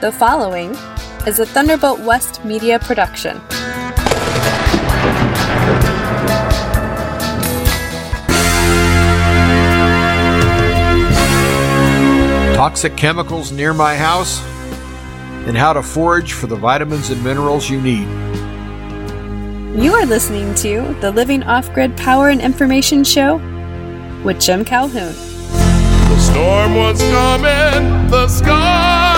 The following is a Thunderbolt West media production. Toxic chemicals near my house, and how to forage for the vitamins and minerals you need. You are listening to the Living Off Grid Power and Information Show with Jim Calhoun. The storm was coming, the sky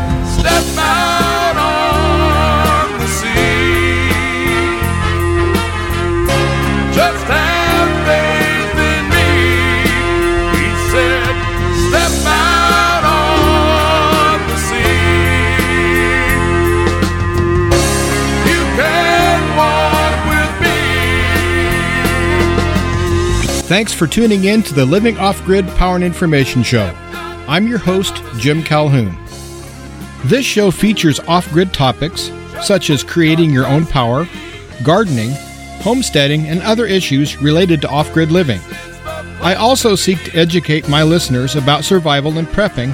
Thanks for tuning in to the Living Off Grid Power and Information Show. I'm your host, Jim Calhoun. This show features off grid topics such as creating your own power, gardening, homesteading, and other issues related to off grid living. I also seek to educate my listeners about survival and prepping,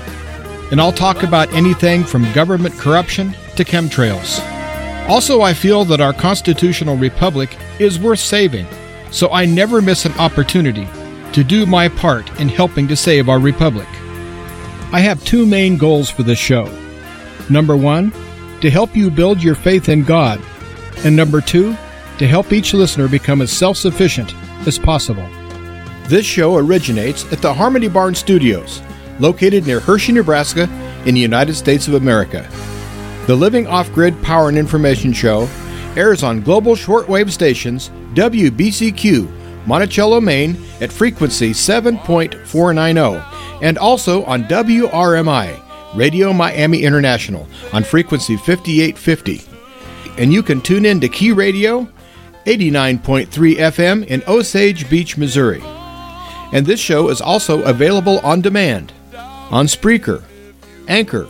and I'll talk about anything from government corruption to chemtrails. Also, I feel that our constitutional republic is worth saving, so I never miss an opportunity to do my part in helping to save our republic. I have two main goals for this show. Number one, to help you build your faith in God, and number two, to help each listener become as self sufficient as possible. This show originates at the Harmony Barn Studios, located near Hershey, Nebraska, in the United States of America. The Living Off Grid Power and Information Show airs on global shortwave stations WBCQ, Monticello, Maine, at frequency 7.490, and also on WRMI, Radio Miami International, on frequency 5850. And you can tune in to Key Radio, 89.3 FM in Osage Beach, Missouri. And this show is also available on demand on Spreaker, Anchor,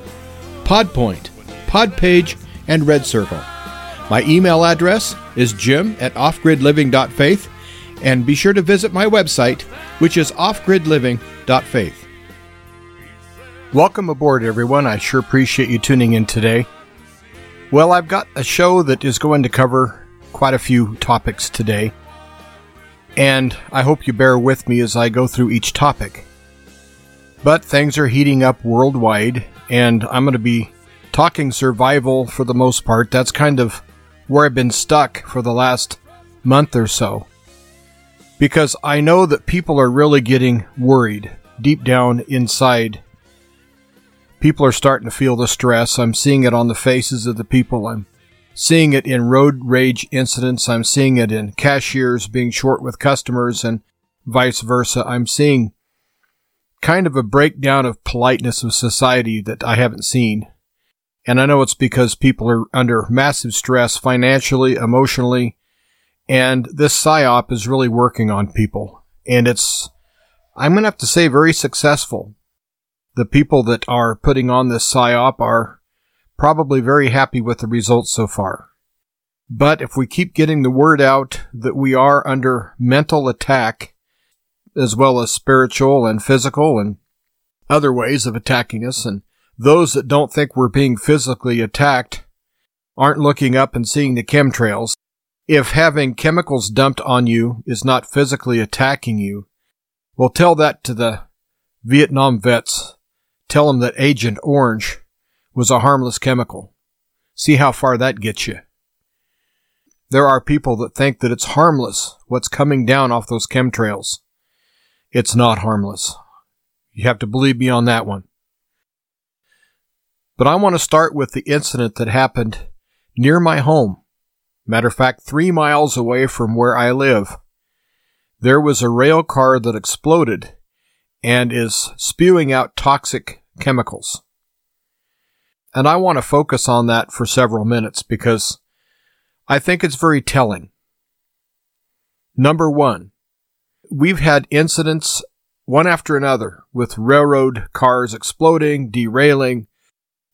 Podpoint, Podpage, and Red Circle. My email address is jim at offgridliving.faith, and be sure to visit my website, which is offgridliving.faith. Welcome aboard, everyone. I sure appreciate you tuning in today. Well, I've got a show that is going to cover quite a few topics today, and I hope you bear with me as I go through each topic. But things are heating up worldwide, and I'm going to be talking survival for the most part. That's kind of where I've been stuck for the last month or so. Because I know that people are really getting worried deep down inside. People are starting to feel the stress. I'm seeing it on the faces of the people. I'm seeing it in road rage incidents. I'm seeing it in cashiers being short with customers and vice versa. I'm seeing kind of a breakdown of politeness of society that I haven't seen. And I know it's because people are under massive stress financially, emotionally, and this PSYOP is really working on people. And it's, I'm going to have to say, very successful. The people that are putting on this PSYOP are probably very happy with the results so far. But if we keep getting the word out that we are under mental attack, as well as spiritual and physical and other ways of attacking us, and those that don't think we're being physically attacked aren't looking up and seeing the chemtrails. If having chemicals dumped on you is not physically attacking you, well, tell that to the Vietnam vets. Tell them that Agent Orange was a harmless chemical. See how far that gets you. There are people that think that it's harmless what's coming down off those chemtrails. It's not harmless. You have to believe me on that one. But I want to start with the incident that happened near my home. Matter of fact, three miles away from where I live. There was a rail car that exploded and is spewing out toxic chemicals. And I want to focus on that for several minutes because I think it's very telling. Number one, we've had incidents one after another, with railroad cars exploding, derailing,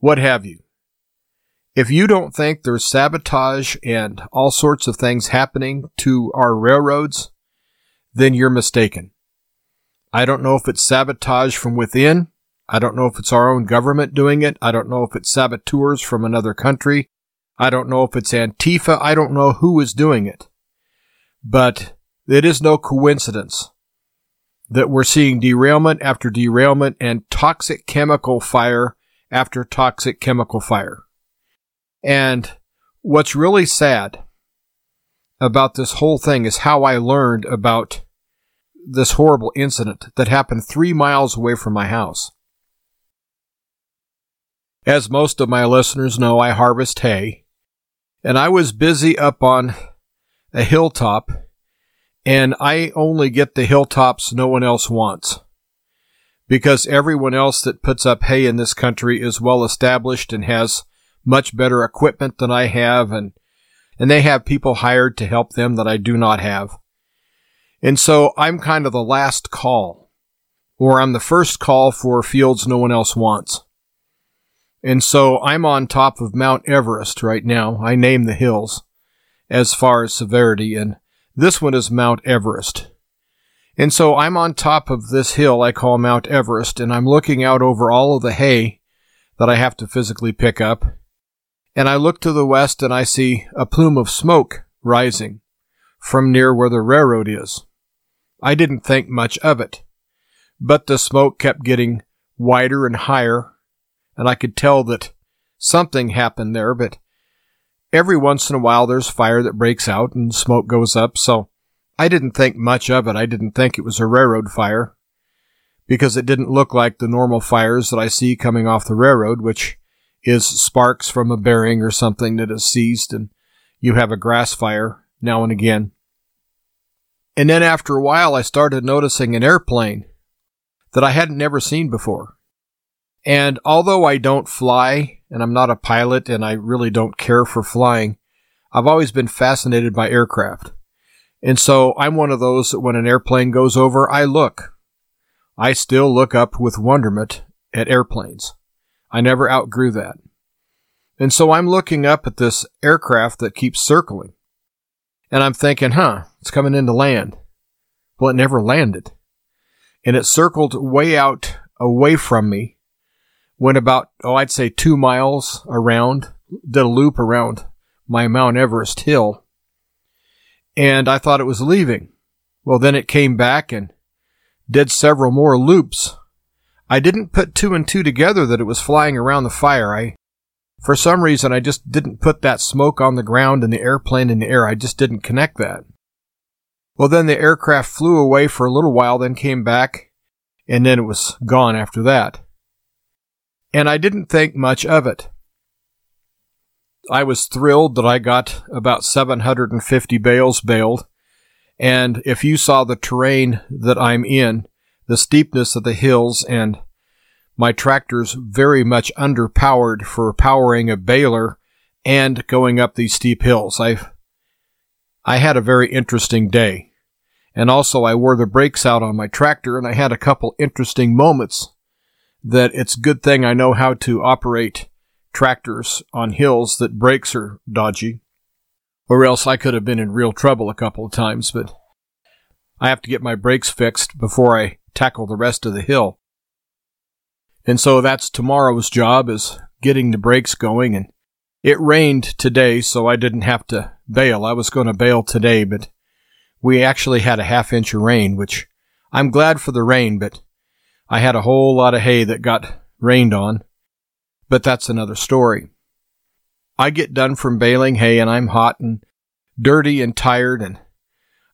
what have you. If you don't think there's sabotage and all sorts of things happening to our railroads, then you're mistaken. I don't know if it's sabotage from within. I don't know if it's our own government doing it. I don't know if it's saboteurs from another country. I don't know if it's Antifa. I don't know who is doing it. But it is no coincidence that we're seeing derailment after derailment and toxic chemical fire after toxic chemical fire. And what's really sad about this whole thing is how I learned about this horrible incident that happened three miles away from my house. As most of my listeners know, I harvest hay, and I was busy up on a hilltop, and I only get the hilltops no one else wants. Because everyone else that puts up hay in this country is well established and has much better equipment than I have, and, and they have people hired to help them that I do not have. And so I'm kind of the last call, or I'm the first call for fields no one else wants. And so I'm on top of Mount Everest right now. I name the hills as far as severity, and this one is Mount Everest. And so I'm on top of this hill I call Mount Everest, and I'm looking out over all of the hay that I have to physically pick up. And I look to the west and I see a plume of smoke rising from near where the railroad is. I didn't think much of it. But the smoke kept getting wider and higher, and I could tell that something happened there, but every once in a while there's fire that breaks out and smoke goes up, so I didn't think much of it. I didn't think it was a railroad fire because it didn't look like the normal fires that I see coming off the railroad, which is sparks from a bearing or something that has seized and you have a grass fire now and again. And then after a while, I started noticing an airplane that I hadn't never seen before. And although I don't fly, and I'm not a pilot, and I really don't care for flying, I've always been fascinated by aircraft. And so I'm one of those that when an airplane goes over, I look. I still look up with wonderment at airplanes. I never outgrew that. And so I'm looking up at this aircraft that keeps circling. And I'm thinking, huh, it's coming in to land. Well, it never landed. And it circled way out away from me, went about, oh, I'd say two miles around, did a loop around my Mount Everest hill. And I thought it was leaving. Well, then it came back and did several more loops. I didn't put two and two together that it was flying around the fire. I for some reason, I just didn't put that smoke on the ground and the airplane in the air. I just didn't connect that. Well, then the aircraft flew away for a little while, then came back, and then it was gone after that. And I didn't think much of it. I was thrilled that I got about 750 bales baled. And if you saw the terrain that I'm in, the steepness of the hills and my tractor's very much underpowered for powering a baler and going up these steep hills. I I had a very interesting day. And also I wore the brakes out on my tractor and I had a couple interesting moments that it's a good thing I know how to operate tractors on hills that brakes are dodgy. Or else I could have been in real trouble a couple of times, but I have to get my brakes fixed before I tackle the rest of the hill. And so that's tomorrow's job is getting the brakes going. And it rained today, so I didn't have to bale. I was going to bale today, but we actually had a half inch of rain, which I'm glad for the rain, but I had a whole lot of hay that got rained on. But that's another story. I get done from baling hay and I'm hot and dirty and tired and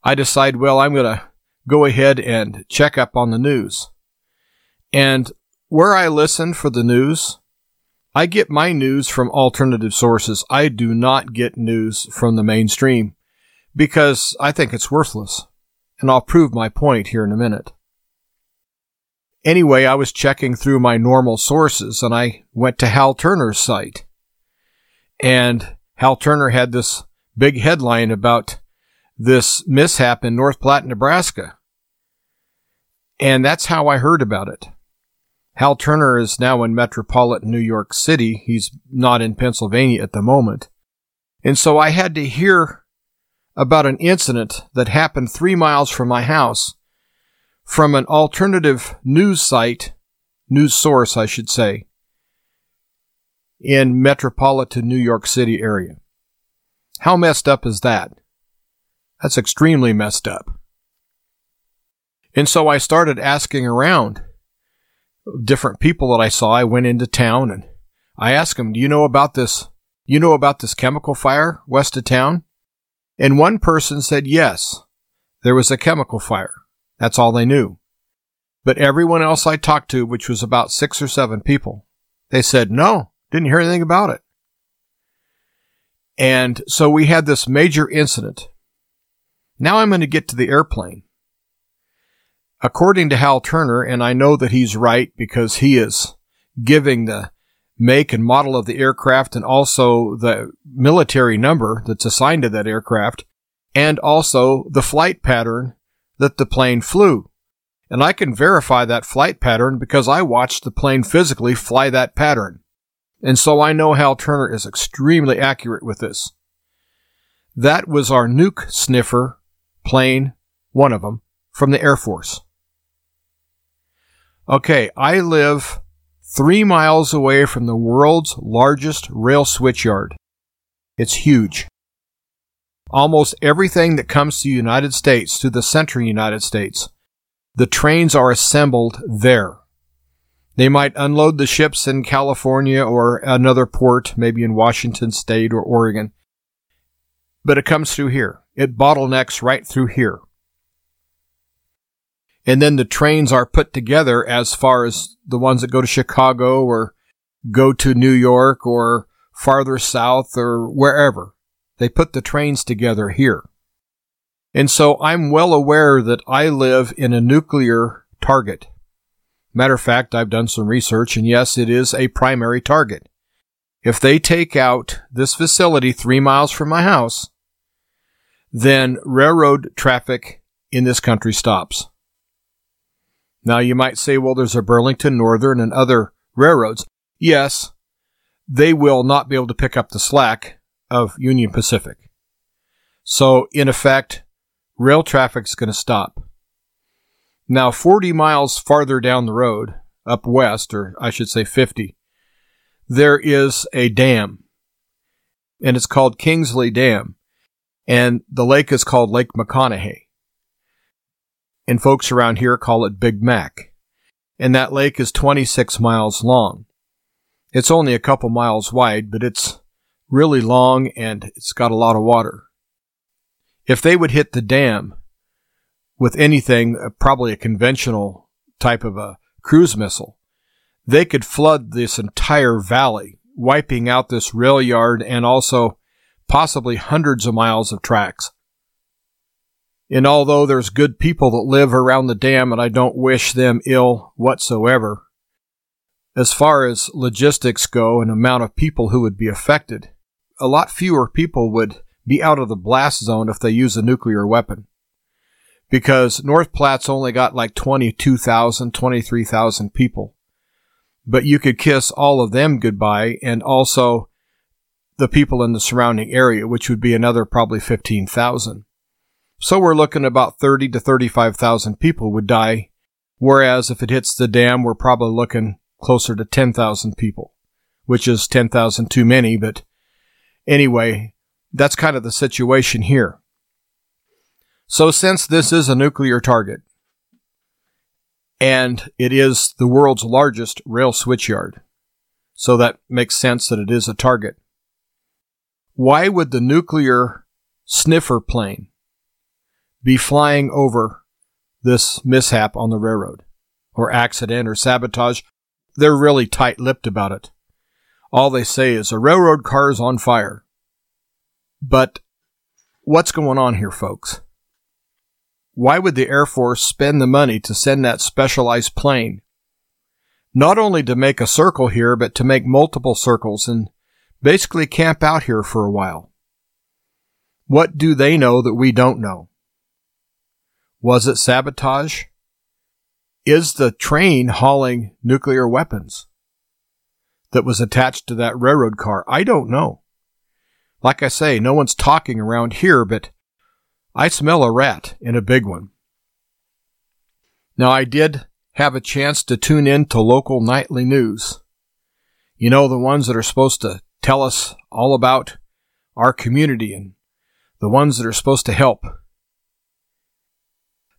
I decide, well, I'm going to go ahead and check up on the news. And where I listen for the news, I get my news from alternative sources. I do not get news from the mainstream because I think it's worthless. And I'll prove my point here in a minute. Anyway, I was checking through my normal sources and I went to Hal Turner's site. And Hal Turner had this big headline about this mishap in North Platte, Nebraska. And that's how I heard about it. Hal Turner is now in metropolitan New York City. He's not in Pennsylvania at the moment. And so I had to hear about an incident that happened three miles from my house from an alternative news site, news source, I should say, in metropolitan New York City area. How messed up is that? That's extremely messed up. And so I started asking around different people that I saw. I went into town and I asked them, "Do you know about this? You know about this chemical fire west of town?" And one person said, "Yes, there was a chemical fire." That's all they knew. But everyone else I talked to, which was about six or seven people, they said, "No, didn't hear anything about it." And so we had this major incident. Now I'm going to get to the airplane. According to Hal Turner, and I know that he's right because he is giving the make and model of the aircraft and also the military number that's assigned to that aircraft and also the flight pattern that the plane flew. And I can verify that flight pattern because I watched the plane physically fly that pattern. And so I know Hal Turner is extremely accurate with this. That was our nuke sniffer plane, one of them, from the Air Force. Okay, I live three miles away from the world's largest rail switchyard. It's huge. Almost everything that comes to the United States, to the central United States, the trains are assembled there. They might unload the ships in California or another port, maybe in Washington State or Oregon. But it comes through here. It bottlenecks right through here. And then the trains are put together as far as the ones that go to Chicago or go to New York or farther south or wherever. They put the trains together here. And so I'm well aware that I live in a nuclear target. Matter of fact, I've done some research, and yes, it is a primary target. If they take out this facility three miles from my house, then railroad traffic in this country stops. Now you might say, well, there's a Burlington Northern and other railroads. Yes, they will not be able to pick up the slack of Union Pacific. So in effect, rail traffic is going to stop. Now, 40 miles farther down the road, up west, or I should say 50, there is a dam. And it's called Kingsley Dam. And the lake is called Lake McConaughy. And folks around here call it Big Mac. And that lake is 26 miles long. It's only a couple miles wide, but it's really long and it's got a lot of water. If they would hit the dam, with anything, uh, probably a conventional type of a cruise missile, they could flood this entire valley, wiping out this rail yard and also possibly hundreds of miles of tracks. And although there's good people that live around the dam and I don't wish them ill whatsoever, as far as logistics go and amount of people who would be affected, a lot fewer people would be out of the blast zone if they use a nuclear weapon because North Platte's only got like 22,000, 23,000 people. But you could kiss all of them goodbye and also the people in the surrounding area, which would be another probably 15,000. So we're looking about 30 to 35,000 people would die. Whereas if it hits the dam, we're probably looking closer to 10,000 people, which is 10,000 too many. But anyway, that's kind of the situation here. So since this is a nuclear target, and it is the world's largest rail switchyard, so that makes sense that it is a target. Why would the nuclear sniffer plane be flying over this mishap on the railroad, or accident, or sabotage? They're really tight lipped about it. All they say is a railroad car is on fire. But what's going on here, folks? why would the Air Force spend the money to send that specialized plane? Not only to make a circle here, but to make multiple circles and basically camp out here for a while. What do they know that we don't know? Was it sabotage? is the train hauling nuclear weapons that was attached to that railroad car? I don't know. Like I say, no one's talking around here, but I smell a rat in a big one. Now, I did have a chance to tune in to local nightly news. You know, the ones that are supposed to tell us all about our community and the ones that are supposed to help.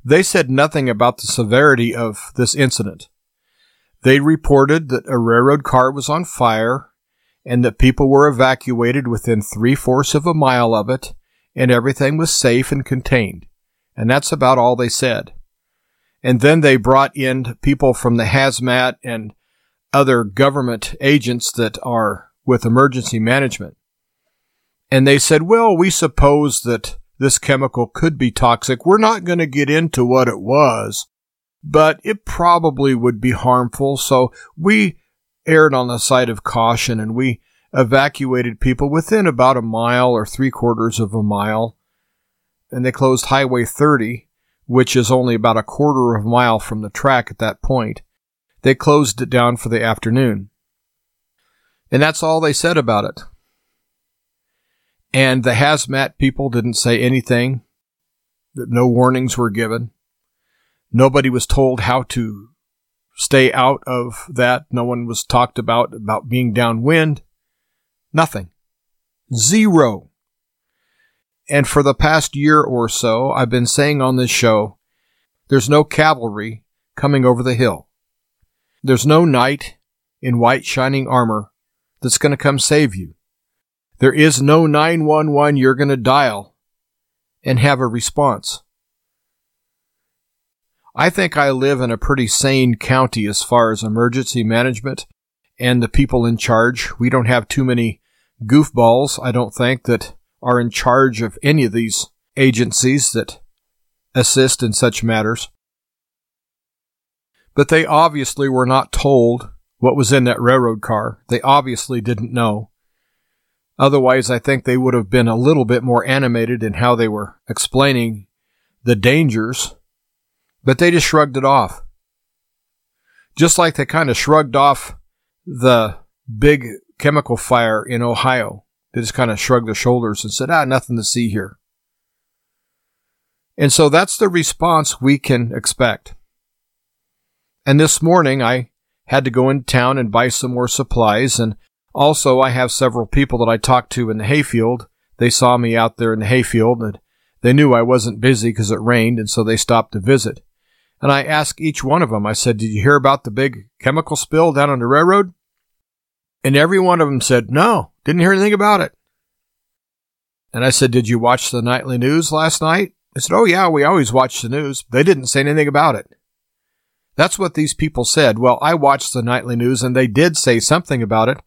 They said nothing about the severity of this incident. They reported that a railroad car was on fire and that people were evacuated within three fourths of a mile of it and everything was safe and contained. And that's about all they said. And then they brought in people from the hazmat and other government agents that are with emergency management. And they said, well, we suppose that this chemical could be toxic. We're not going to get into what it was, but it probably would be harmful. So we erred on the side of caution and we evacuated people within about a mile or three quarters of a mile. And they closed Highway 30, which is only about a quarter of a mile from the track at that point. They closed it down for the afternoon. And that's all they said about it. And the hazmat people didn't say anything, that no warnings were given. Nobody was told how to stay out of that. No one was talked about about being downwind. Nothing. Zero. And for the past year or so, I've been saying on this show, there's no cavalry coming over the hill. There's no knight in white shining armor that's going to come save you. There is no 911 you're going to dial and have a response. I think I live in a pretty sane county as far as emergency management and the people in charge. We don't have too many goofballs, I don't think, that are in charge of any of these agencies that assist in such matters. But they obviously were not told what was in that railroad car. They obviously didn't know. Otherwise, I think they would have been a little bit more animated in how they were explaining the dangers, but they just shrugged it off. Just like they kind of shrugged off the big chemical fire in Ohio. They just kind of shrugged their shoulders and said, ah, nothing to see here. And so that's the response we can expect. And this morning I had to go in town and buy some more supplies and also, I have several people that I talked to in the hayfield. They saw me out there in the hayfield and they knew I wasn't busy because it rained, and so they stopped to visit. And I asked each one of them, I said, Did you hear about the big chemical spill down on the railroad? And every one of them said, No, didn't hear anything about it. And I said, Did you watch the nightly news last night? They said, Oh, yeah, we always watch the news. They didn't say anything about it. That's what these people said. Well, I watched the nightly news and they did say something about it,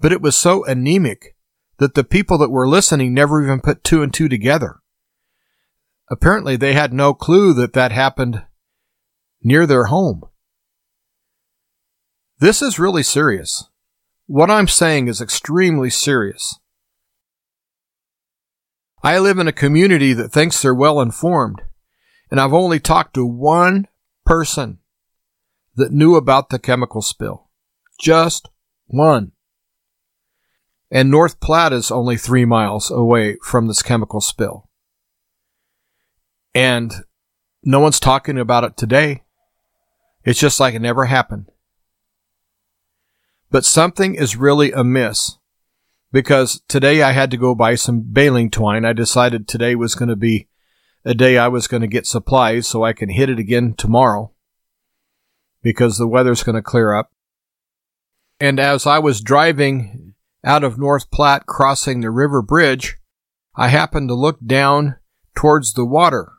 but it was so anemic that the people that were listening never even put two and two together. Apparently, they had no clue that that happened near their home. This is really serious. What I'm saying is extremely serious. I live in a community that thinks they're well informed, and I've only talked to one person that knew about the chemical spill. Just one. And North Platte is only three miles away from this chemical spill. And no one's talking about it today. It's just like it never happened. But something is really amiss because today I had to go buy some baling twine. I decided today was going to be a day I was going to get supplies so I can hit it again tomorrow because the weather's going to clear up. And as I was driving out of North Platte crossing the river bridge, I happened to look down towards the water.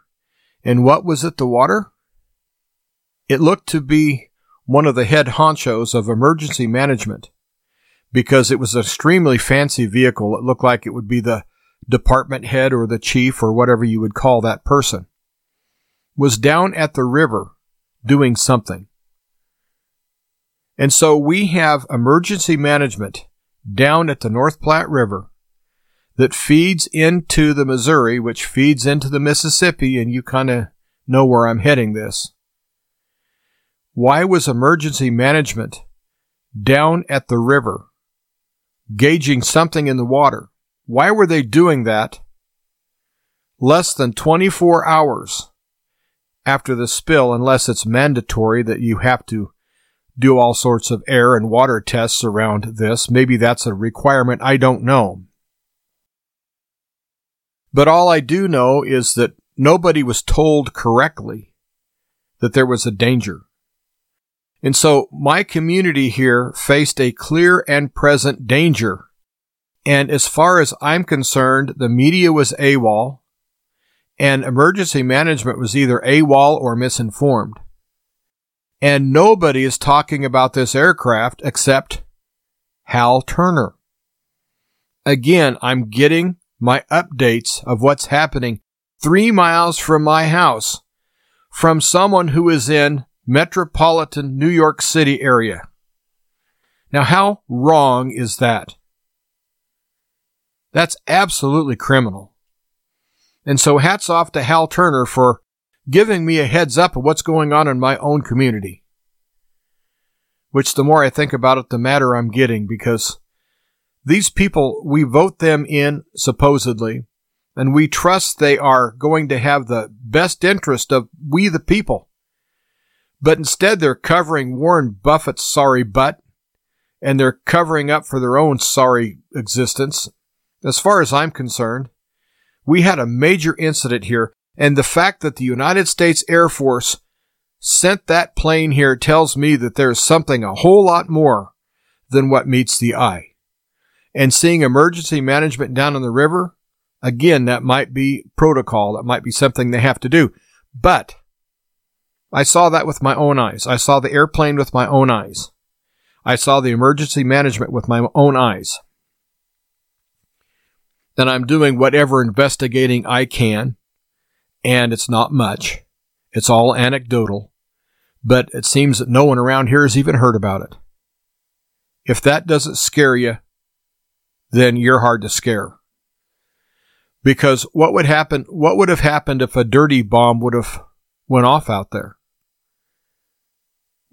And what was it, the water? It looked to be one of the head honchos of emergency management because it was an extremely fancy vehicle. It looked like it would be the department head or the chief or whatever you would call that person. Was down at the river doing something. And so we have emergency management down at the North Platte River that feeds into the Missouri, which feeds into the Mississippi, and you kind of know where I'm heading this. Why was emergency management down at the river gauging something in the water? Why were they doing that less than 24 hours after the spill, unless it's mandatory that you have to do all sorts of air and water tests around this? Maybe that's a requirement. I don't know. But all I do know is that nobody was told correctly that there was a danger. And so my community here faced a clear and present danger. And as far as I'm concerned, the media was AWOL and emergency management was either AWOL or misinformed. And nobody is talking about this aircraft except Hal Turner. Again, I'm getting my updates of what's happening three miles from my house from someone who is in metropolitan New York City area. Now, how wrong is that? That's absolutely criminal. And so hats off to Hal Turner for giving me a heads up of what's going on in my own community. Which the more I think about it, the madder I'm getting because these people, we vote them in supposedly, and we trust they are going to have the best interest of we the people. But instead they're covering Warren Buffett's sorry butt and they're covering up for their own sorry existence. As far as I'm concerned, we had a major incident here, and the fact that the United States Air Force sent that plane here tells me that there's something a whole lot more than what meets the eye. And seeing emergency management down on the river, again, that might be protocol. That might be something they have to do. But I saw that with my own eyes. I saw the airplane with my own eyes. I saw the emergency management with my own eyes then I'm doing whatever investigating I can, and it's not much. It's all anecdotal, but it seems that no one around here has even heard about it. If that doesn't scare you, then you're hard to scare. Because what would happen, what would have happened if a dirty bomb would have went off out there?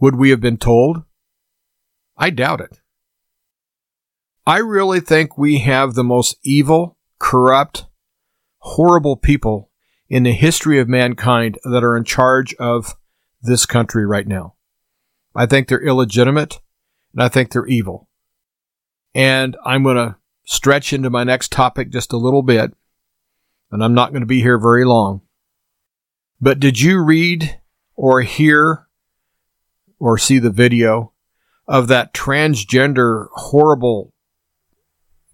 Would we have been told? I doubt it. I really think we have the most evil, corrupt, horrible people in the history of mankind that are in charge of this country right now. I think they're illegitimate and I think they're evil. And I'm going to stretch into my next topic just a little bit, and I'm not going to be here very long. But did you read or hear or see the video of that transgender horrible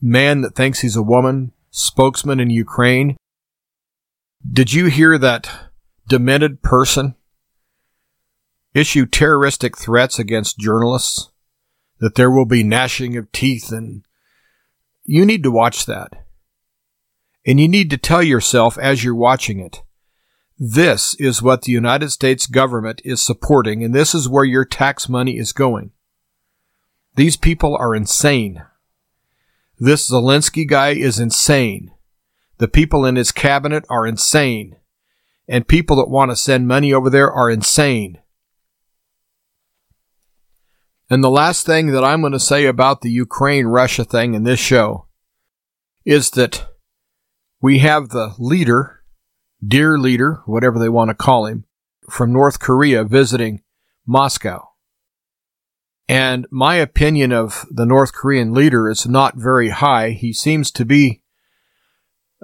man that thinks he's a woman, spokesman in Ukraine. Did you hear that demented person issue terroristic threats against journalists? That there will be gnashing of teeth and you need to watch that. And you need to tell yourself as you're watching it, this is what the United States government is supporting and this is where your tax money is going. These people are insane. This Zelensky guy is insane. The people in his cabinet are insane. And people that want to send money over there are insane. And the last thing that I'm going to say about the Ukraine Russia thing in this show is that we have the leader, dear leader, whatever they want to call him, from North Korea visiting Moscow. And my opinion of the North Korean leader is not very high. He seems to be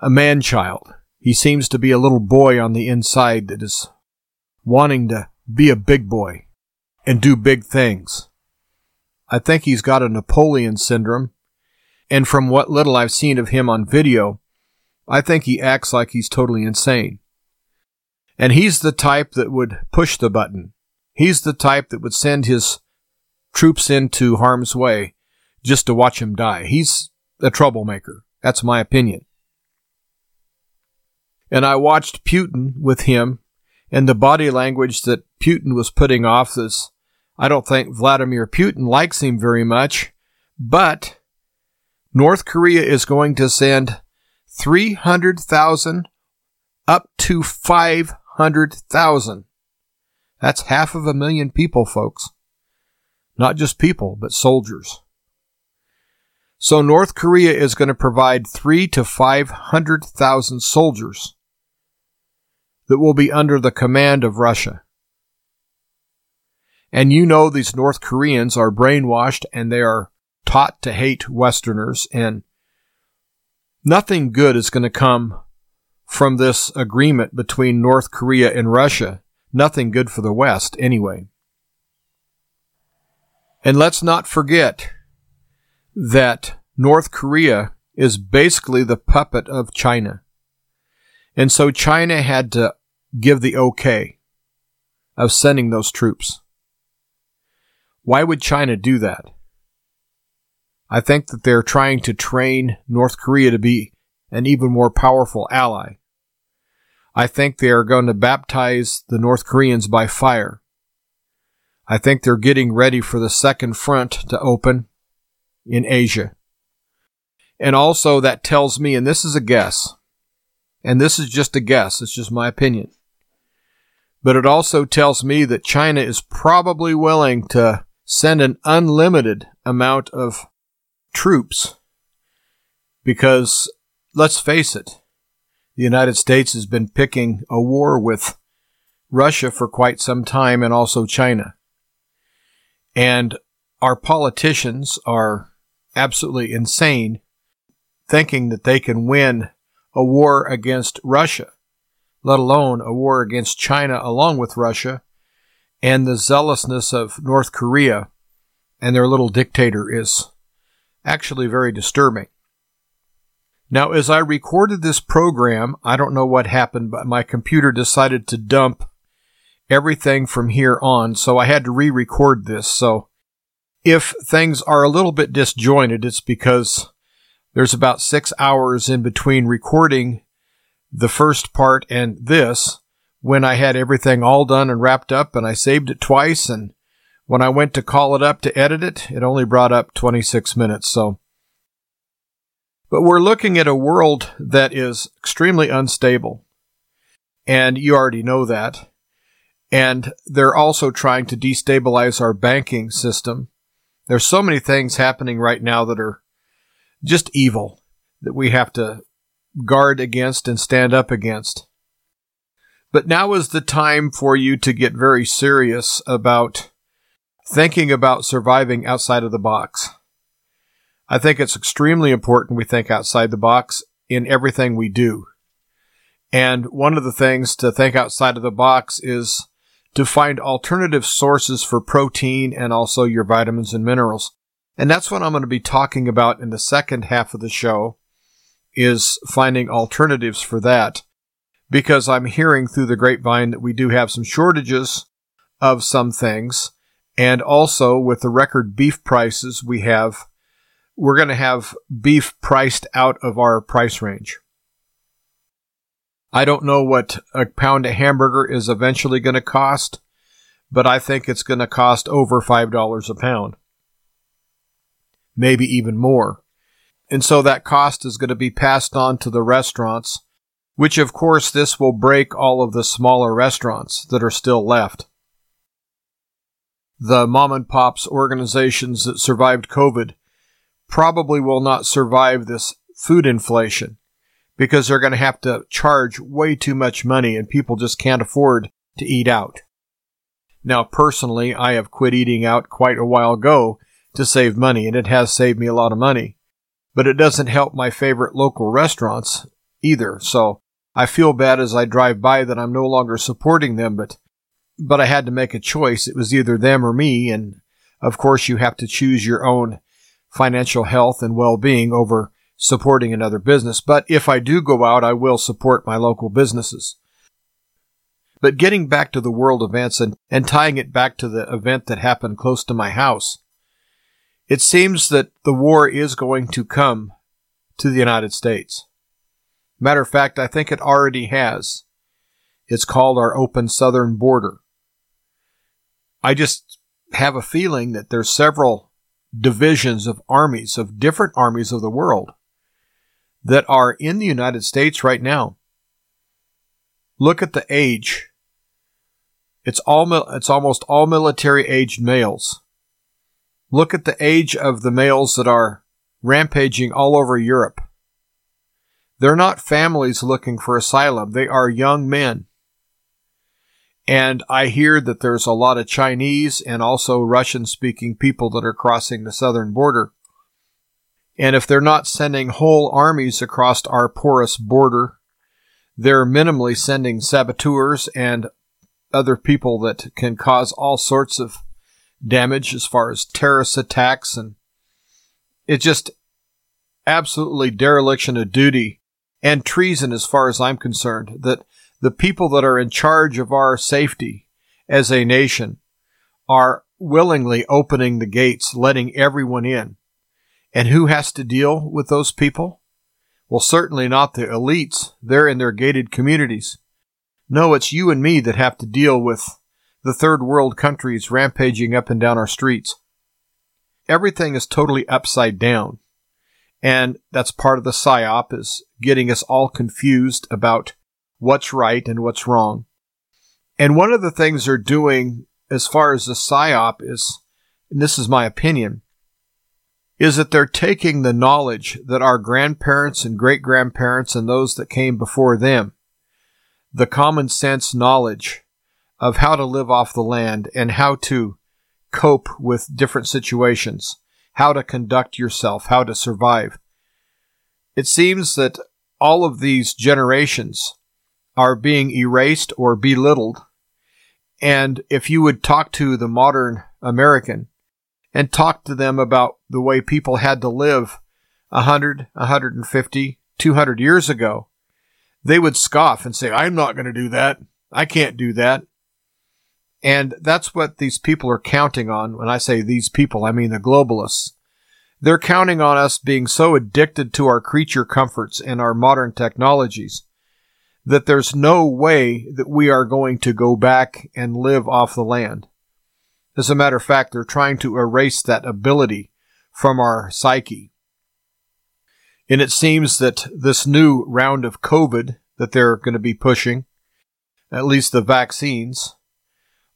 a man child. He seems to be a little boy on the inside that is wanting to be a big boy and do big things. I think he's got a Napoleon syndrome. And from what little I've seen of him on video, I think he acts like he's totally insane. And he's the type that would push the button. He's the type that would send his troops into harm's way just to watch him die. He's a troublemaker. That's my opinion. And I watched Putin with him, and the body language that Putin was putting off this. I don't think Vladimir Putin likes him very much, but North Korea is going to send 300,000 up to 500,000 That's half of a million people, folks. Not just people, but soldiers. So North Korea is going to provide three to five hundred thousand soldiers that will be under the command of Russia. And you know these North Koreans are brainwashed and they are taught to hate Westerners and nothing good is going to come from this agreement between North Korea and Russia. Nothing good for the West anyway. And let's not forget that North Korea is basically the puppet of China. And so China had to give the okay of sending those troops. Why would China do that? I think that they're trying to train North Korea to be an even more powerful ally. I think they are going to baptize the North Koreans by fire. I think they're getting ready for the second front to open in Asia. And also that tells me, and this is a guess, and this is just a guess, it's just my opinion, but it also tells me that China is probably willing to send an unlimited amount of troops because let's face it, the United States has been picking a war with Russia for quite some time and also China. And our politicians are absolutely insane thinking that they can win a war against Russia, let alone a war against China along with Russia, and the zealousness of North Korea and their little dictator is actually very disturbing. Now, as I recorded this program, I don't know what happened, but my computer decided to dump everything from here on, so I had to re record this. So if things are a little bit disjointed, it's because there's about six hours in between recording the first part and this when I had everything all done and wrapped up and I saved it twice and when I went to call it up to edit it, it only brought up 26 minutes. So, but we're looking at a world that is extremely unstable. And you already know that. And they're also trying to destabilize our banking system. There's so many things happening right now that are just evil that we have to guard against and stand up against. But now is the time for you to get very serious about thinking about surviving outside of the box. I think it's extremely important we think outside the box in everything we do. And one of the things to think outside of the box is to find alternative sources for protein and also your vitamins and minerals. And that's what I'm going to be talking about in the second half of the show is finding alternatives for that because I'm hearing through the grapevine that we do have some shortages of some things and also with the record beef prices we have, we're going to have beef priced out of our price range. I don't know what a pound of hamburger is eventually going to cost, but I think it's going to cost over $5 a pound. Maybe even more. And so that cost is going to be passed on to the restaurants, which of course this will break all of the smaller restaurants that are still left the mom and pops organizations that survived COVID probably will not survive this food inflation because they're going to have to charge way too much money and people just can't afford to eat out. Now, personally, I have quit eating out quite a while ago to save money and it has saved me a lot of money, but it doesn't help my favorite local restaurants either. So I feel bad as I drive by that I'm no longer supporting them, but but I had to make a choice. It was either them or me. And of course, you have to choose your own financial health and well being over supporting another business. But if I do go out, I will support my local businesses. But getting back to the world events and, and tying it back to the event that happened close to my house, it seems that the war is going to come to the United States. Matter of fact, I think it already has. It's called our open southern border. I just have a feeling that there's several divisions of armies, of different armies of the world that are in the United States right now. Look at the age. It's all it's almost all military aged males. Look at the age of the males that are rampaging all over Europe. They're not families looking for asylum. They are young men. And I hear that there's a lot of Chinese and also Russian speaking people that are crossing the southern border. And if they're not sending whole armies across our porous border, they're minimally sending saboteurs and other people that can cause all sorts of damage as far as terrorist attacks and it's just absolutely dereliction of duty and treason as far as I'm concerned that the people that are in charge of our safety as a nation are willingly opening the gates, letting everyone in. And who has to deal with those people? Well, certainly not the elites. They're in their gated communities. No, it's you and me that have to deal with the third world countries rampaging up and down our streets. Everything is totally upside down. And that's part of the psyop is getting us all confused about what's right and what's wrong. And one of the things they're doing as far as the psyop is, and this is my opinion, is that they're taking the knowledge that our grandparents and great grandparents and those that came before them, the common sense knowledge of how to live off the land and how to cope with different situations, how to conduct yourself, how to survive. It seems that all of these generations are being erased or belittled. And if you would talk to the modern American and talk to them about the way people had to live 100, 150, 200 years ago, they would scoff and say, I'm not going to do that. I can't do that. And that's what these people are counting on. When I say these people, I mean the globalists. They're counting on us being so addicted to our creature comforts and our modern technologies that there's no way that we are going to go back and live off the land. As a matter of fact, they're trying to erase that ability from our psyche. And it seems that this new round of COVID that they're going to be pushing, at least the vaccines,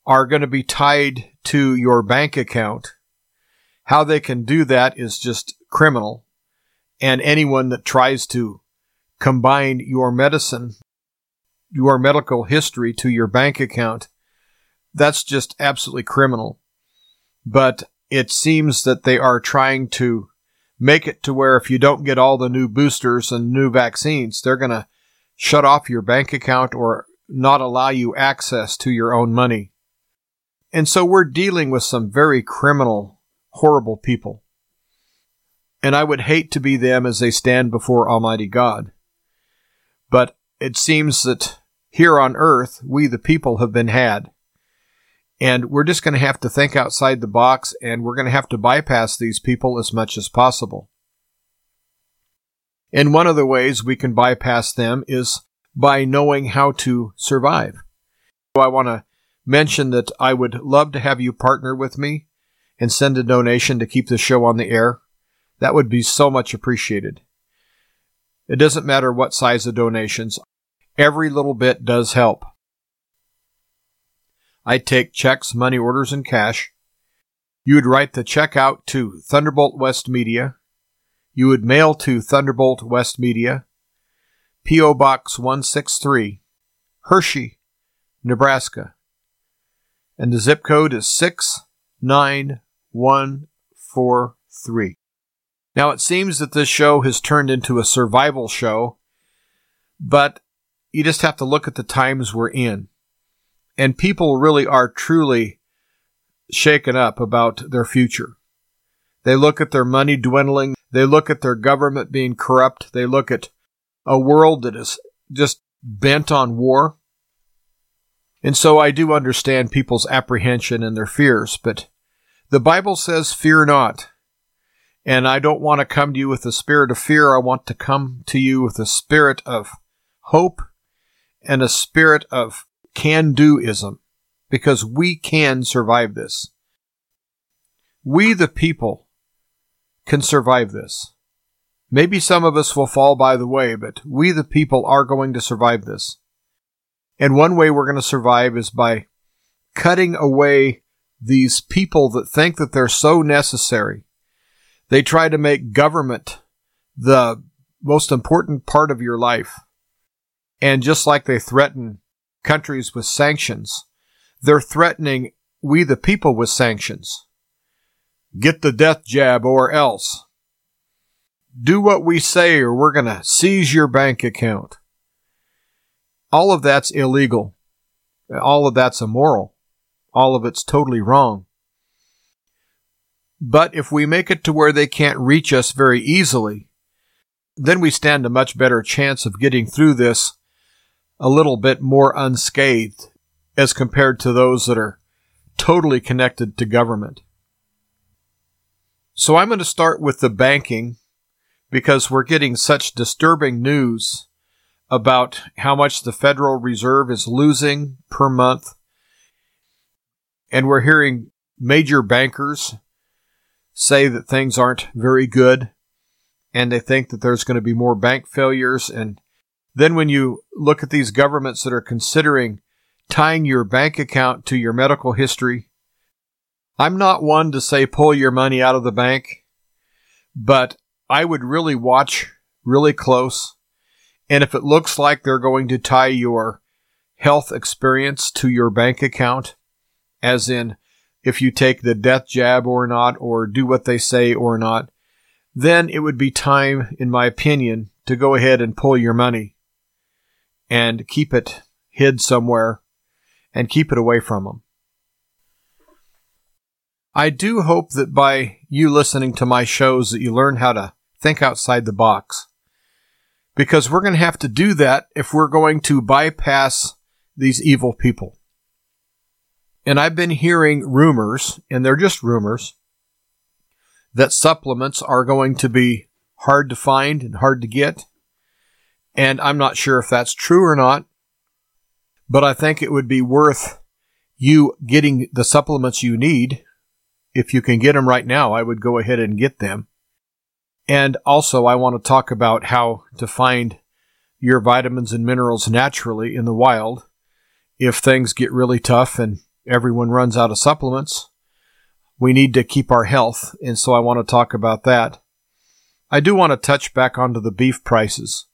are going to be tied to your bank account. How they can do that is just criminal. And anyone that tries to combine your medicine, your medical history to your bank account, that's just absolutely criminal. But it seems that they are trying to make it to where if you don't get all the new boosters and new vaccines, they're going to shut off your bank account or not allow you access to your own money. And so we're dealing with some very criminal, horrible people. And I would hate to be them as they stand before Almighty God. But it seems that here on earth, we the people have been had. And we're just going to have to think outside the box and we're going to have to bypass these people as much as possible. And one of the ways we can bypass them is by knowing how to survive. I want to mention that I would love to have you partner with me and send a donation to keep the show on the air. That would be so much appreciated. It doesn't matter what size of donations. Every little bit does help. I take checks, money orders, and cash. You would write the check out to Thunderbolt West Media. You would mail to Thunderbolt West Media, P.O. Box 163, Hershey, Nebraska and the zip code is 69143. Now it seems that this show has turned into a survival show, but you just have to look at the times we're in. And people really are truly shaken up about their future. They look at their money dwindling. They look at their government being corrupt. They look at a world that is just bent on war. And so I do understand people's apprehension and their fears, but the Bible says, fear not. And I don't want to come to you with a spirit of fear. I want to come to you with a spirit of hope and a spirit of can doism because we can survive this. We, the people, can survive this. Maybe some of us will fall by the way, but we, the people, are going to survive this. And one way we're going to survive is by cutting away these people that think that they're so necessary. They try to make government the most important part of your life. And just like they threaten countries with sanctions, they're threatening we the people with sanctions. Get the death jab or else. Do what we say or we're going to seize your bank account. All of that's illegal. All of that's immoral. All of it's totally wrong. But if we make it to where they can't reach us very easily, then we stand a much better chance of getting through this a little bit more unscathed as compared to those that are totally connected to government. So I'm going to start with the banking because we're getting such disturbing news about how much the Federal Reserve is losing per month. And we're hearing major bankers say that things aren't very good and they think that there's going to be more bank failures. And then when you look at these governments that are considering tying your bank account to your medical history, I'm not one to say pull your money out of the bank, but I would really watch really close. And if it looks like they're going to tie your health experience to your bank account, as in if you take the death jab or not, or do what they say or not, then it would be time, in my opinion, to go ahead and pull your money and keep it hid somewhere and keep it away from them. I do hope that by you listening to my shows that you learn how to think outside the box. Because we're going to have to do that if we're going to bypass these evil people. And I've been hearing rumors, and they're just rumors, that supplements are going to be hard to find and hard to get. And I'm not sure if that's true or not, but I think it would be worth you getting the supplements you need. If you can get them right now, I would go ahead and get them. And also, I want to talk about how to find your vitamins and minerals naturally in the wild if things get really tough and everyone runs out of supplements we need to keep our health, and so I want to talk about that. I do want to touch back onto the beef prices.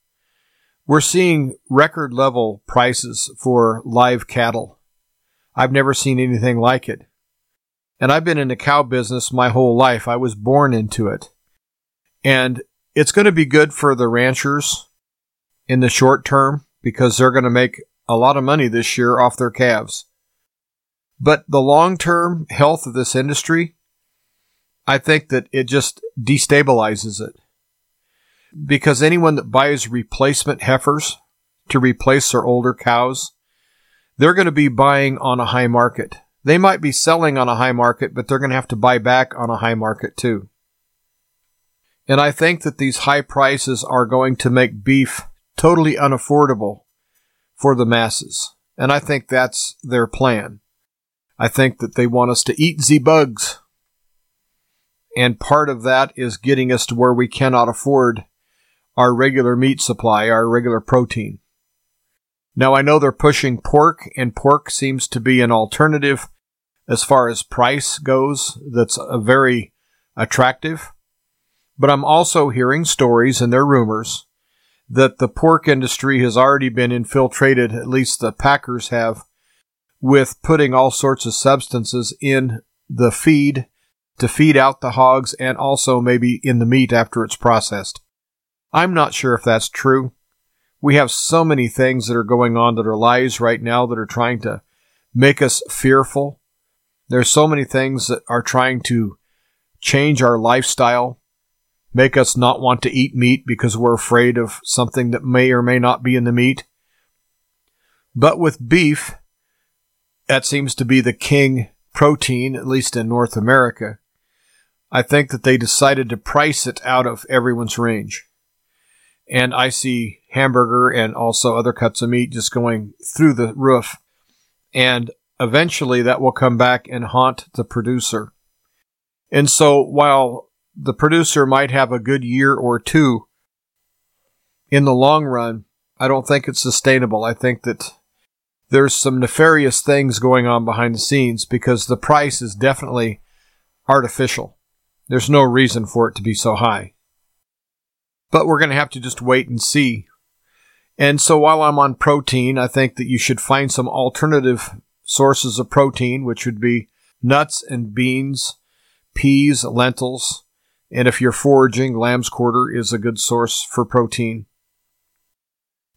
We're seeing record level prices for live cattle. I've never seen anything like it. And I've been in the cow business my whole life. I was born into it. And it's going to be good for the ranchers in the short term because they're going to make a lot of money this year off their calves. But the long term health of this industry, I think that it just destabilizes it. Because anyone that buys replacement heifers to replace their older cows, they're going to be buying on a high market. They might be selling on a high market, but they're going to have to buy back on a high market too. And I think that these high prices are going to make beef totally unaffordable for the masses. And I think that's their plan. I think that they want us to eat the bugs. And part of that is getting us to where we cannot afford our regular meat supply, our regular protein. Now I know they're pushing pork, and pork seems to be an alternative as far as price goes that's very attractive. But I'm also hearing stories and they're rumors that the pork industry has already been infiltrated, at least the packers have, with putting all sorts of substances in the feed to feed out the hogs and also maybe in the meat after it's processed. I'm not sure if that's true. We have so many things that are going on that are lies right now that are trying to make us fearful. There's so many things that are trying to change our lifestyle, make us not want to eat meat because we're afraid of something that may or may not be in the meat. But with beef, that seems to be the king protein, at least in North America. I think that they decided to price it out of everyone's range. And I see hamburger and also other cuts of meat just going through the roof. And eventually that will come back and haunt the producer. And so while the producer might have a good year or two, in the long run, I don't think it's sustainable. I think that there's some nefarious things going on behind the scenes because the price is definitely artificial. There's no reason for it to be so high. But we're going to have to just wait and see. And so while I'm on protein, I think that you should find some alternative sources of protein, which would be nuts and beans, peas, lentils, and if you're foraging, lamb's quarter is a good source for protein.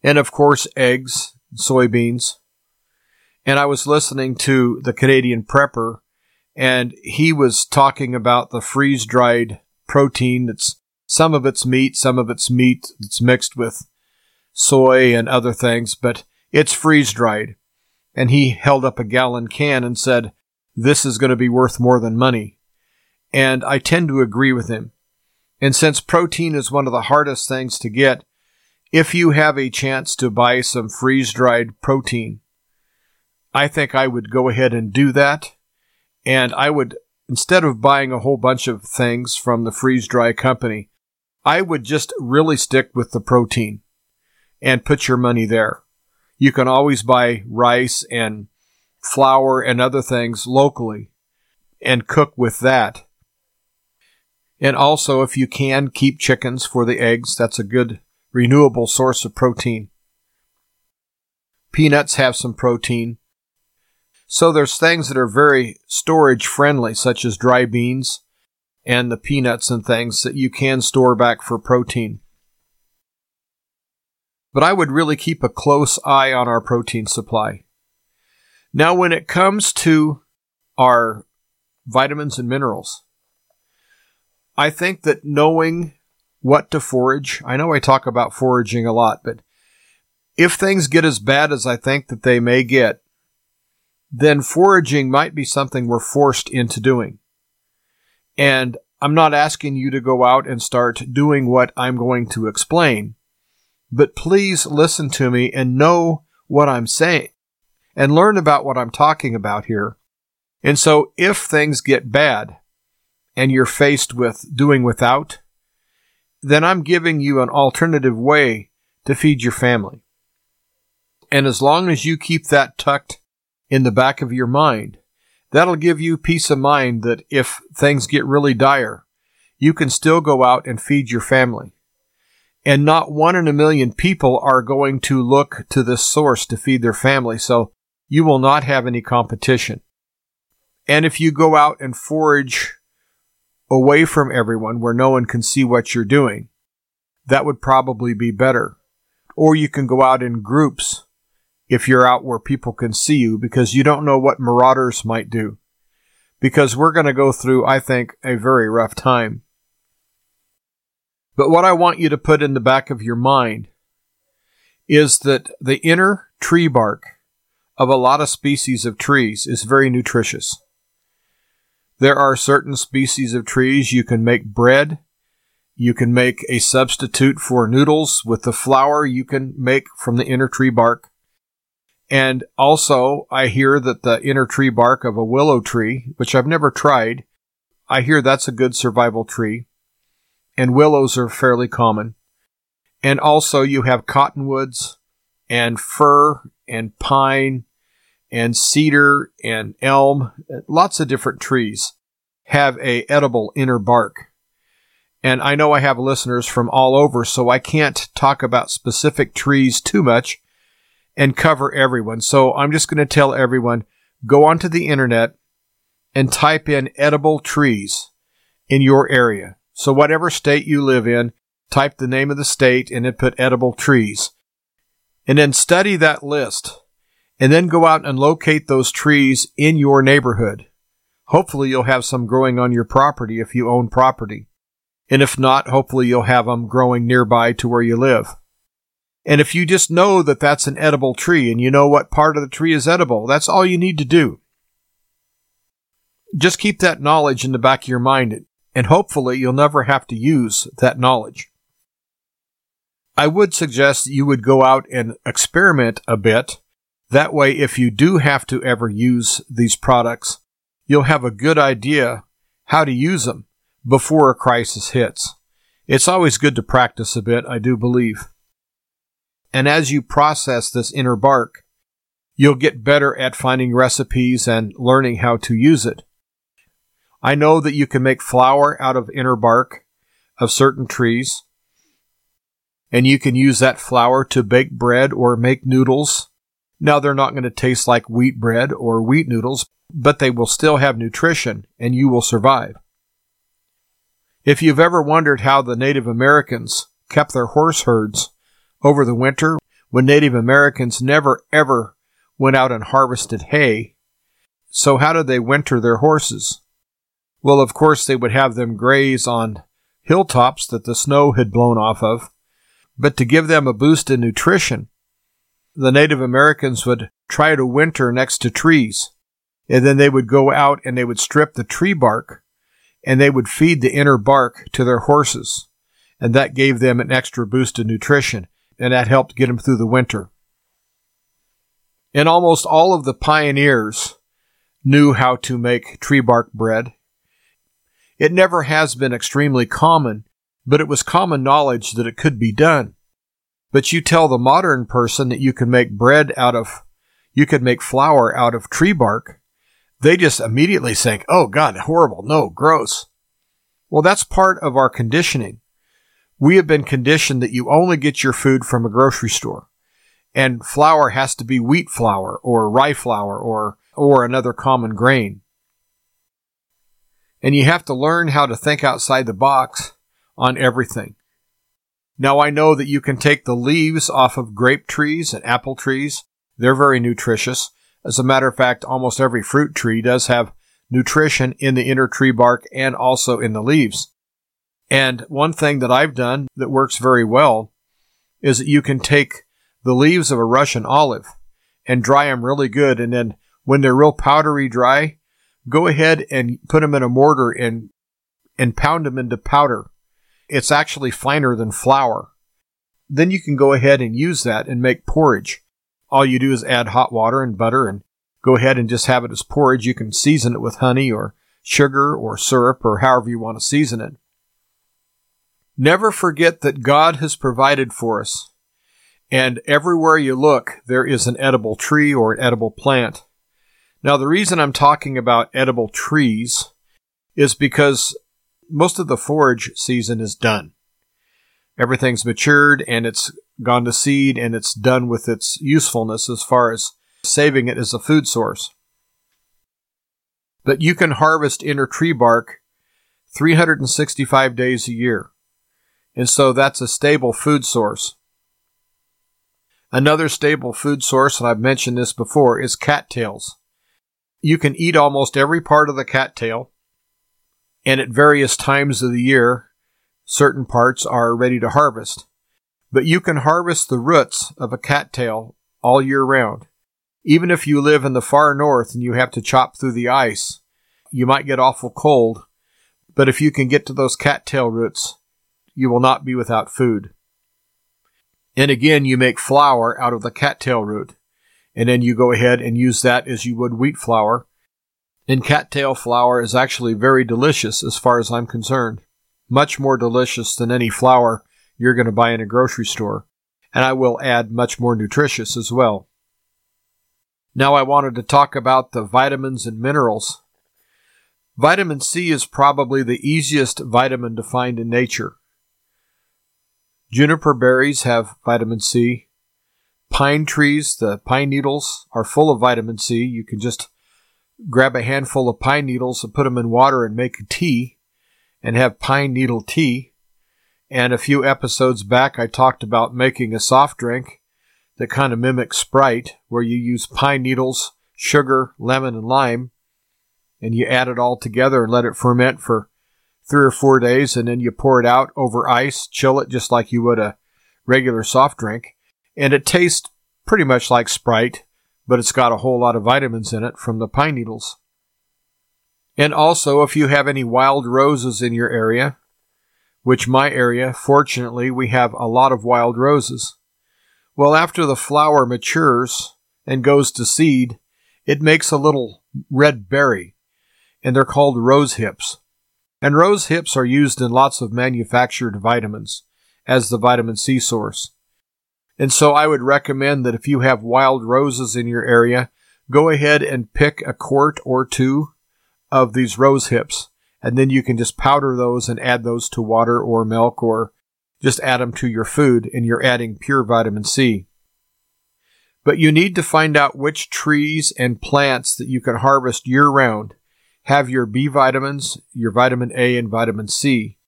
And of course, eggs, soybeans. And I was listening to the Canadian prepper and he was talking about the freeze dried protein that's some of it's meat, some of it's meat that's mixed with soy and other things, but it's freeze dried. And he held up a gallon can and said, This is going to be worth more than money. And I tend to agree with him. And since protein is one of the hardest things to get, if you have a chance to buy some freeze dried protein, I think I would go ahead and do that and I would, instead of buying a whole bunch of things from the freeze dry company, I would just really stick with the protein and put your money there. You can always buy rice and flour and other things locally and cook with that. And also, if you can, keep chickens for the eggs. That's a good renewable source of protein. Peanuts have some protein. So there's things that are very storage friendly, such as dry beans and the peanuts and things that you can store back for protein. But I would really keep a close eye on our protein supply. Now, when it comes to our vitamins and minerals, I think that knowing what to forage, I know I talk about foraging a lot, but if things get as bad as I think that they may get, then foraging might be something we're forced into doing. And I'm not asking you to go out and start doing what I'm going to explain, but please listen to me and know what I'm saying and learn about what I'm talking about here. And so if things get bad and you're faced with doing without, then I'm giving you an alternative way to feed your family. And as long as you keep that tucked in the back of your mind. That'll give you peace of mind that if things get really dire, you can still go out and feed your family. And not one in a million people are going to look to this source to feed their family, so you will not have any competition. And if you go out and forage away from everyone where no one can see what you're doing, that would probably be better. Or you can go out in groups if you're out where people can see you because you don't know what marauders might do. Because we're going to go through, I think, a very rough time. But what I want you to put in the back of your mind is that the inner tree bark of a lot of species of trees is very nutritious. There are certain species of trees you can make bread. You can make a substitute for noodles with the flour you can make from the inner tree bark. And also, I hear that the inner tree bark of a willow tree, which I've never tried, I hear that's a good survival tree. And willows are fairly common. And also, you have cottonwoods and fir and pine and cedar and elm. Lots of different trees have a edible inner bark. And I know I have listeners from all over, so I can't talk about specific trees too much and cover everyone. So I'm just going to tell everyone go onto the internet and type in edible trees in your area. So whatever state you live in, type the name of the state and then put edible trees. And then study that list and then go out and locate those trees in your neighborhood. Hopefully you'll have some growing on your property if you own property. And if not, hopefully you'll have them growing nearby to where you live. And if you just know that that's an edible tree and you know what part of the tree is edible, that's all you need to do. Just keep that knowledge in the back of your mind, and hopefully you'll never have to use that knowledge. I would suggest that you would go out and experiment a bit. That way, if you do have to ever use these products, you'll have a good idea how to use them before a crisis hits. It's always good to practice a bit, I do believe. And as you process this inner bark, you'll get better at finding recipes and learning how to use it. I know that you can make flour out of inner bark of certain trees, and you can use that flour to bake bread or make noodles. Now, they're not going to taste like wheat bread or wheat noodles, but they will still have nutrition and you will survive. If you've ever wondered how the Native Americans kept their horse herds over the winter when Native Americans never ever went out and harvested hay, so how did they winter their horses? Well, of course, they would have them graze on hilltops that the snow had blown off of, but to give them a boost in nutrition, the Native Americans would try to winter next to trees. And then they would go out and they would strip the tree bark and they would feed the inner bark to their horses. And that gave them an extra boost of nutrition and that helped get them through the winter. And almost all of the pioneers knew how to make tree bark bread. It never has been extremely common, but it was common knowledge that it could be done. But you tell the modern person that you can make bread out of, you could make flour out of tree bark, they just immediately think, oh God, horrible, no, gross. Well, that's part of our conditioning. We have been conditioned that you only get your food from a grocery store. And flour has to be wheat flour or rye flour or, or another common grain. And you have to learn how to think outside the box on everything. Now I know that you can take the leaves off of grape trees and apple trees. They're very nutritious. As a matter of fact, almost every fruit tree does have nutrition in the inner tree bark and also in the leaves. And one thing that I've done that works very well is that you can take the leaves of a Russian olive and dry them really good. And then when they're real powdery dry, go ahead and put them in a mortar and, and pound them into powder it's actually finer than flour. Then you can go ahead and use that and make porridge. All you do is add hot water and butter and go ahead and just have it as porridge. You can season it with honey or sugar or syrup or however you want to season it. Never forget that God has provided for us. And everywhere you look, there is an edible tree or an edible plant. Now, the reason I'm talking about edible trees is because most of the forage season is done. Everything's matured and it's gone to seed and it's done with its usefulness as far as saving it as a food source. But you can harvest inner tree bark 365 days a year. And so that's a stable food source. Another stable food source, and I've mentioned this before, is cattails. You can eat almost every part of the cattail and at various times of the year, certain parts are ready to harvest. But you can harvest the roots of a cattail all year round. Even if you live in the far north and you have to chop through the ice, you might get awful cold, but if you can get to those cattail roots, you will not be without food. And again, you make flour out of the cattail root, and then you go ahead and use that as you would wheat flour, and cattail flour is actually very delicious as far as I'm concerned. Much more delicious than any flour you're going to buy in a grocery store. And I will add much more nutritious as well. Now I wanted to talk about the vitamins and minerals. Vitamin C is probably the easiest vitamin to find in nature. Juniper berries have vitamin C. Pine trees, the pine needles, are full of vitamin C. You can just grab a handful of pine needles and put them in water and make a tea and have pine needle tea. And a few episodes back, I talked about making a soft drink that kind of mimics Sprite, where you use pine needles, sugar, lemon, and lime, and you add it all together and let it ferment for three or four days, and then you pour it out over ice, chill it just like you would a regular soft drink, and it tastes pretty much like Sprite, but it's got a whole lot of vitamins in it from the pine needles. And also, if you have any wild roses in your area, which my area, fortunately, we have a lot of wild roses. Well, after the flower matures and goes to seed, it makes a little red berry, and they're called rose hips. And rose hips are used in lots of manufactured vitamins as the vitamin C source. And so I would recommend that if you have wild roses in your area, go ahead and pick a quart or two of these rose hips. And then you can just powder those and add those to water or milk or just add them to your food and you're adding pure vitamin C. But you need to find out which trees and plants that you can harvest year round have your B vitamins, your vitamin A and vitamin C.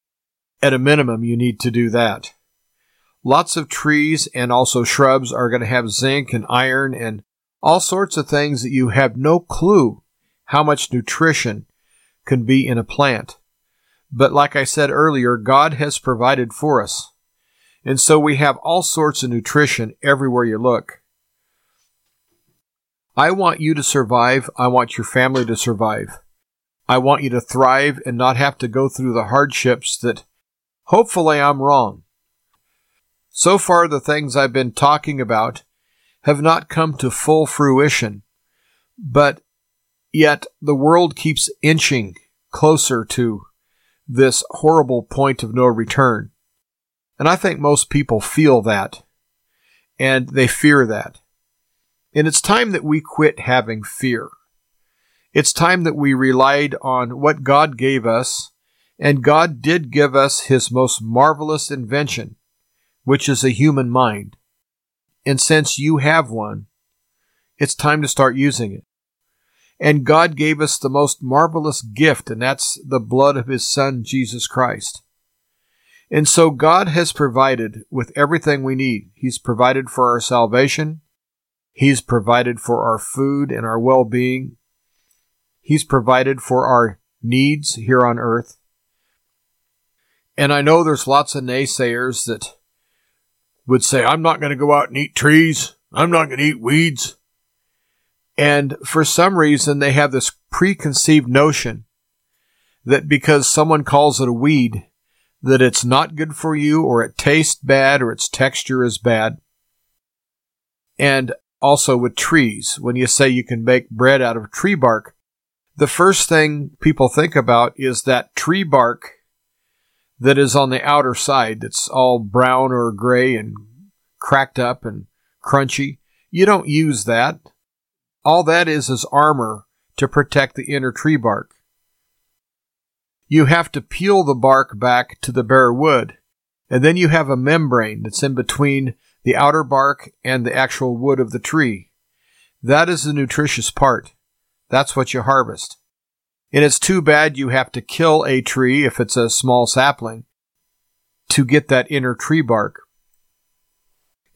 At a minimum, you need to do that. Lots of trees and also shrubs are going to have zinc and iron and all sorts of things that you have no clue how much nutrition can be in a plant. But like I said earlier, God has provided for us. And so we have all sorts of nutrition everywhere you look. I want you to survive. I want your family to survive. I want you to thrive and not have to go through the hardships that hopefully I'm wrong. So far, the things I've been talking about have not come to full fruition, but yet the world keeps inching closer to this horrible point of no return. And I think most people feel that and they fear that. And it's time that we quit having fear. It's time that we relied on what God gave us, and God did give us His most marvelous invention, which is a human mind. And since you have one, it's time to start using it. And God gave us the most marvelous gift, and that's the blood of His Son, Jesus Christ. And so God has provided with everything we need. He's provided for our salvation. He's provided for our food and our well-being. He's provided for our needs here on earth. And I know there's lots of naysayers that would say, I'm not going to go out and eat trees. I'm not going to eat weeds. And for some reason, they have this preconceived notion that because someone calls it a weed, that it's not good for you or it tastes bad or its texture is bad. And also with trees, when you say you can make bread out of tree bark, the first thing people think about is that tree bark that is on the outer side that's all brown or gray and cracked up and crunchy. You don't use that. All that is is armor to protect the inner tree bark. You have to peel the bark back to the bare wood, and then you have a membrane that's in between the outer bark and the actual wood of the tree. That is the nutritious part. That's what you harvest. And it's too bad you have to kill a tree if it's a small sapling to get that inner tree bark.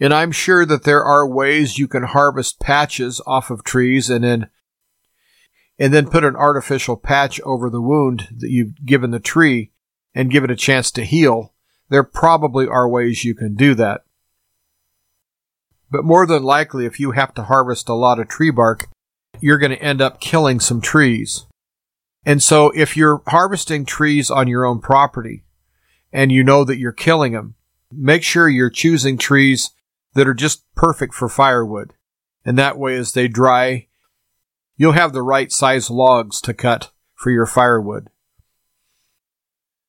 And I'm sure that there are ways you can harvest patches off of trees and then and then put an artificial patch over the wound that you've given the tree and give it a chance to heal. There probably are ways you can do that. But more than likely, if you have to harvest a lot of tree bark, you're going to end up killing some trees. And so if you're harvesting trees on your own property and you know that you're killing them, make sure you're choosing trees that are just perfect for firewood. And that way, as they dry, you'll have the right size logs to cut for your firewood.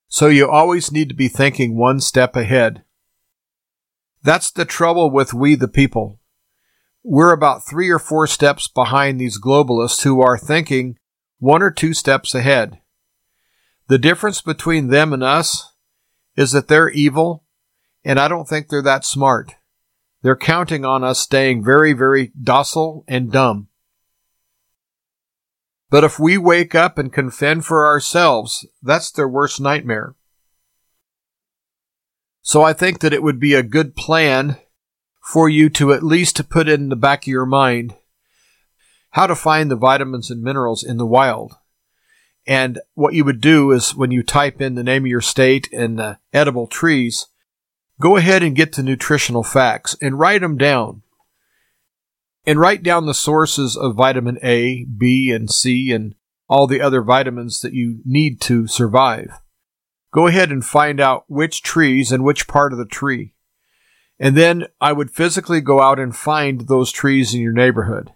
So you always need to be thinking one step ahead. That's the trouble with we the people. We're about three or four steps behind these globalists who are thinking one or two steps ahead. The difference between them and us is that they're evil, and I don't think they're that smart. They're counting on us staying very, very docile and dumb. But if we wake up and can fend for ourselves, that's their worst nightmare. So I think that it would be a good plan for you to at least put in the back of your mind how to find the vitamins and minerals in the wild. And what you would do is when you type in the name of your state and the edible trees, go ahead and get the nutritional facts and write them down. And write down the sources of vitamin A, B, and C, and all the other vitamins that you need to survive. Go ahead and find out which trees and which part of the tree. And then I would physically go out and find those trees in your neighborhood.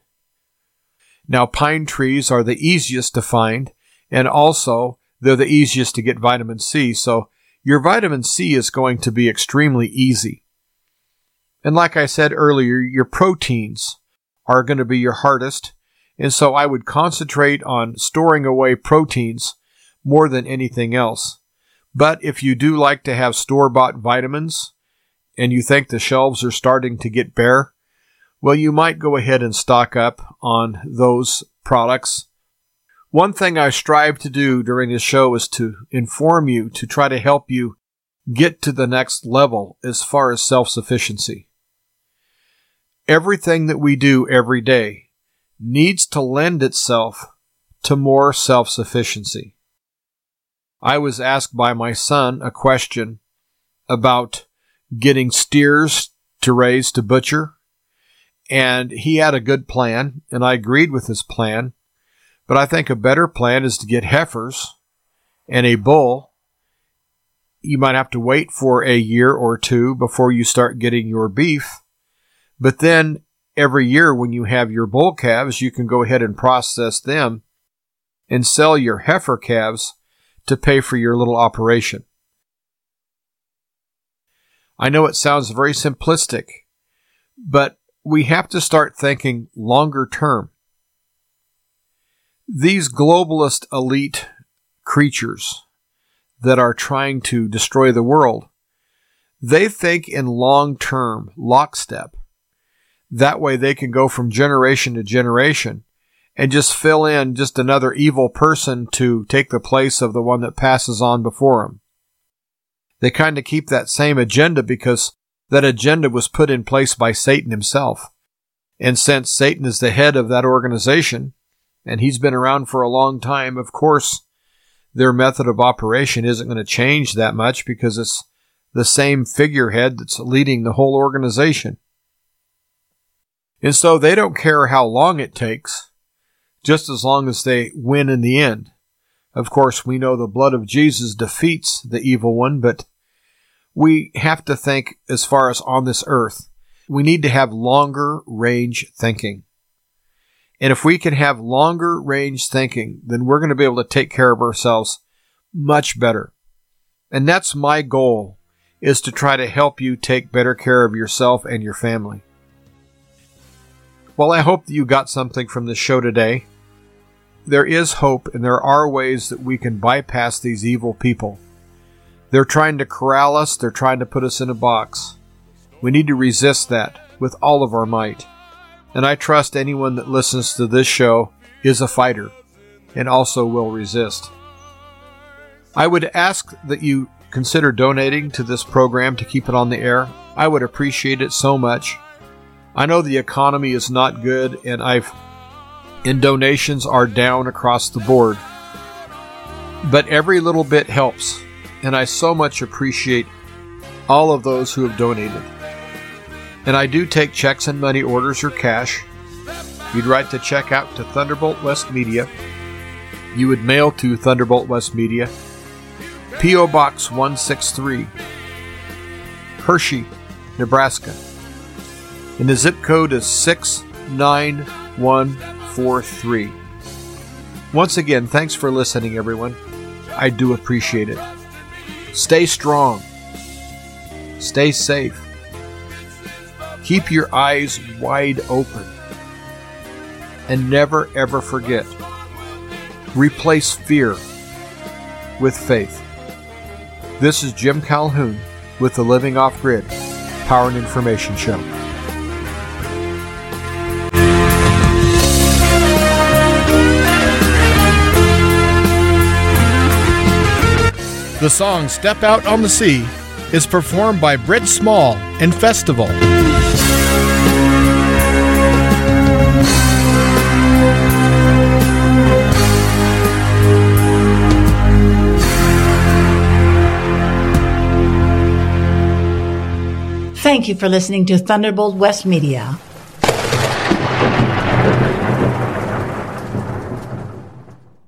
Now, pine trees are the easiest to find, and also they're the easiest to get vitamin C. So your vitamin C is going to be extremely easy. And like I said earlier, your proteins are going to be your hardest. And so I would concentrate on storing away proteins more than anything else. But if you do like to have store bought vitamins and you think the shelves are starting to get bare, well, you might go ahead and stock up on those products. One thing I strive to do during this show is to inform you, to try to help you get to the next level as far as self sufficiency. Everything that we do every day needs to lend itself to more self sufficiency. I was asked by my son a question about getting steers to raise to butcher, and he had a good plan, and I agreed with his plan. But I think a better plan is to get heifers and a bull. You might have to wait for a year or two before you start getting your beef. But then every year when you have your bull calves, you can go ahead and process them and sell your heifer calves to pay for your little operation. I know it sounds very simplistic, but we have to start thinking longer term. These globalist elite creatures that are trying to destroy the world, they think in long term lockstep. That way they can go from generation to generation and just fill in just another evil person to take the place of the one that passes on before him. They kind of keep that same agenda because that agenda was put in place by Satan himself. And since Satan is the head of that organization, and he's been around for a long time, of course, their method of operation isn't going to change that much because it's the same figurehead that's leading the whole organization. And so they don't care how long it takes, just as long as they win in the end. Of course, we know the blood of Jesus defeats the evil one, but we have to think as far as on this earth. We need to have longer range thinking. And if we can have longer range thinking, then we're going to be able to take care of ourselves much better. And that's my goal is to try to help you take better care of yourself and your family. Well, I hope that you got something from the show today. There is hope and there are ways that we can bypass these evil people. They're trying to corral us, they're trying to put us in a box. We need to resist that with all of our might. And I trust anyone that listens to this show is a fighter and also will resist. I would ask that you consider donating to this program to keep it on the air. I would appreciate it so much. I know the economy is not good and I've and donations are down across the board. But every little bit helps, and I so much appreciate all of those who have donated. And I do take checks and money orders or cash. You'd write the check out to Thunderbolt West Media. You would mail to Thunderbolt West Media, P.O. Box 163, Hershey, Nebraska. And the zip code is 69143. Once again, thanks for listening, everyone. I do appreciate it. Stay strong. Stay safe. Keep your eyes wide open. And never ever forget replace fear with faith. This is Jim Calhoun with the Living Off Grid Power and Information Show. The song Step Out on the Sea is performed by Britt Small and Festival. Thank you for listening to Thunderbolt West Media.